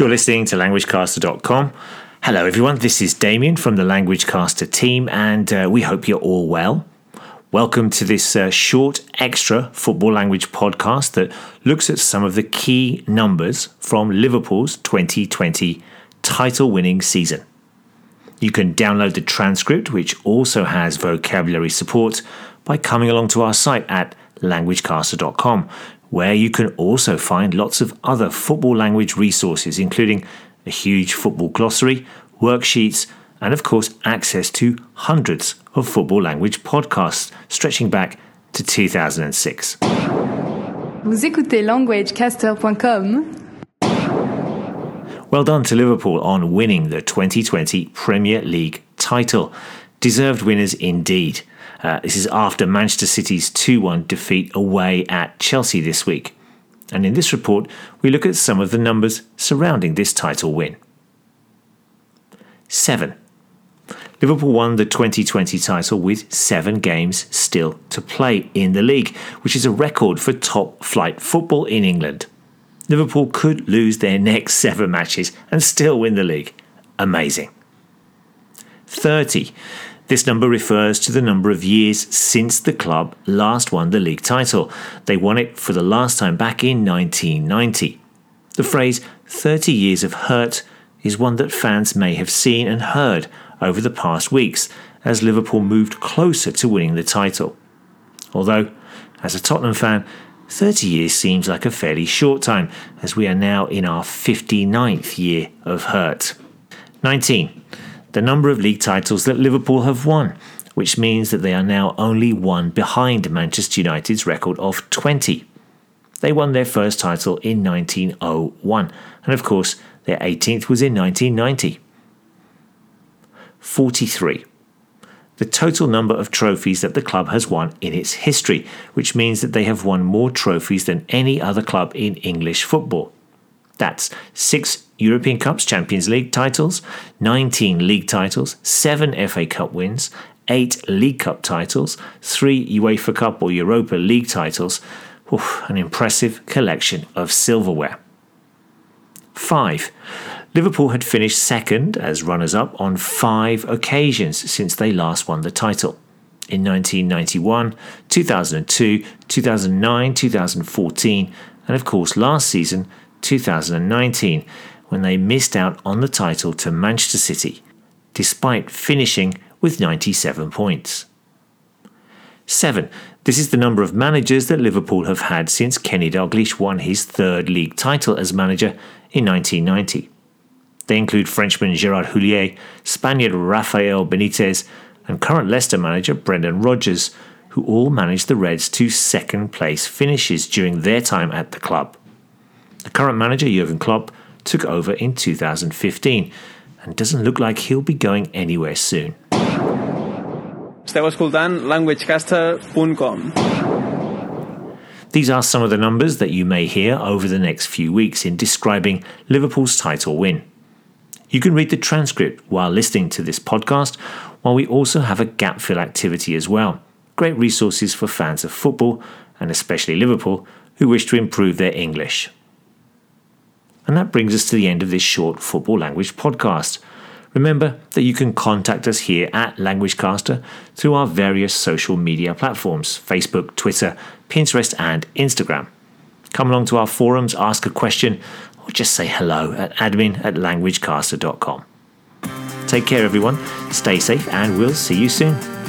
You're listening to LanguageCaster.com. Hello, everyone. This is Damien from the LanguageCaster team, and uh, we hope you're all well. Welcome to this uh, short, extra football language podcast that looks at some of the key numbers from Liverpool's 2020 title winning season. You can download the transcript, which also has vocabulary support, by coming along to our site at languagecaster.com, where you can also find lots of other football language resources, including a huge football glossary, worksheets, and of course, access to hundreds of football language podcasts stretching back to 2006. Vous écoutez languagecaster.com. Well done to Liverpool on winning the 2020 Premier League title. Deserved winners indeed. Uh, this is after Manchester City's 2 1 defeat away at Chelsea this week. And in this report, we look at some of the numbers surrounding this title win. 7. Liverpool won the 2020 title with seven games still to play in the league, which is a record for top flight football in England. Liverpool could lose their next seven matches and still win the league. Amazing. 30. This number refers to the number of years since the club last won the league title. They won it for the last time back in 1990. The phrase 30 years of hurt is one that fans may have seen and heard over the past weeks as Liverpool moved closer to winning the title. Although, as a Tottenham fan, 30 years seems like a fairly short time as we are now in our 59th year of hurt. 19. The number of league titles that Liverpool have won, which means that they are now only one behind Manchester United's record of 20. They won their first title in 1901, and of course, their 18th was in 1990. 43. The total number of trophies that the club has won in its history, which means that they have won more trophies than any other club in English football. That's six European Cups Champions League titles, 19 league titles, seven FA Cup wins, eight League Cup titles, three UEFA Cup or Europa League titles. Oof, an impressive collection of silverware. 5. Liverpool had finished second as runners up on five occasions since they last won the title. In 1991, 2002, 2009, 2014, and of course last season, 2019, when they missed out on the title to Manchester City, despite finishing with 97 points. 7. This is the number of managers that Liverpool have had since Kenny Dalglish won his third league title as manager in 1990. They include Frenchman Gerard Houllier, Spaniard Rafael Benitez, and current Leicester manager Brendan Rodgers, who all managed the Reds to second place finishes during their time at the club. The current manager, Jurgen Klopp, took over in 2015 and doesn't look like he'll be going anywhere soon. Esteu escoltant languagecaster.com. These are some of the numbers that you may hear over the next few weeks in describing Liverpool's title win. You can read the transcript while listening to this podcast, while we also have a gap fill activity as well. Great resources for fans of football, and especially Liverpool, who wish to improve their English. And that brings us to the end of this short football language podcast. Remember that you can contact us here at LanguageCaster through our various social media platforms Facebook, Twitter, Pinterest, and Instagram. Come along to our forums, ask a question, or just say hello at admin at languagecaster.com. Take care, everyone. Stay safe, and we'll see you soon.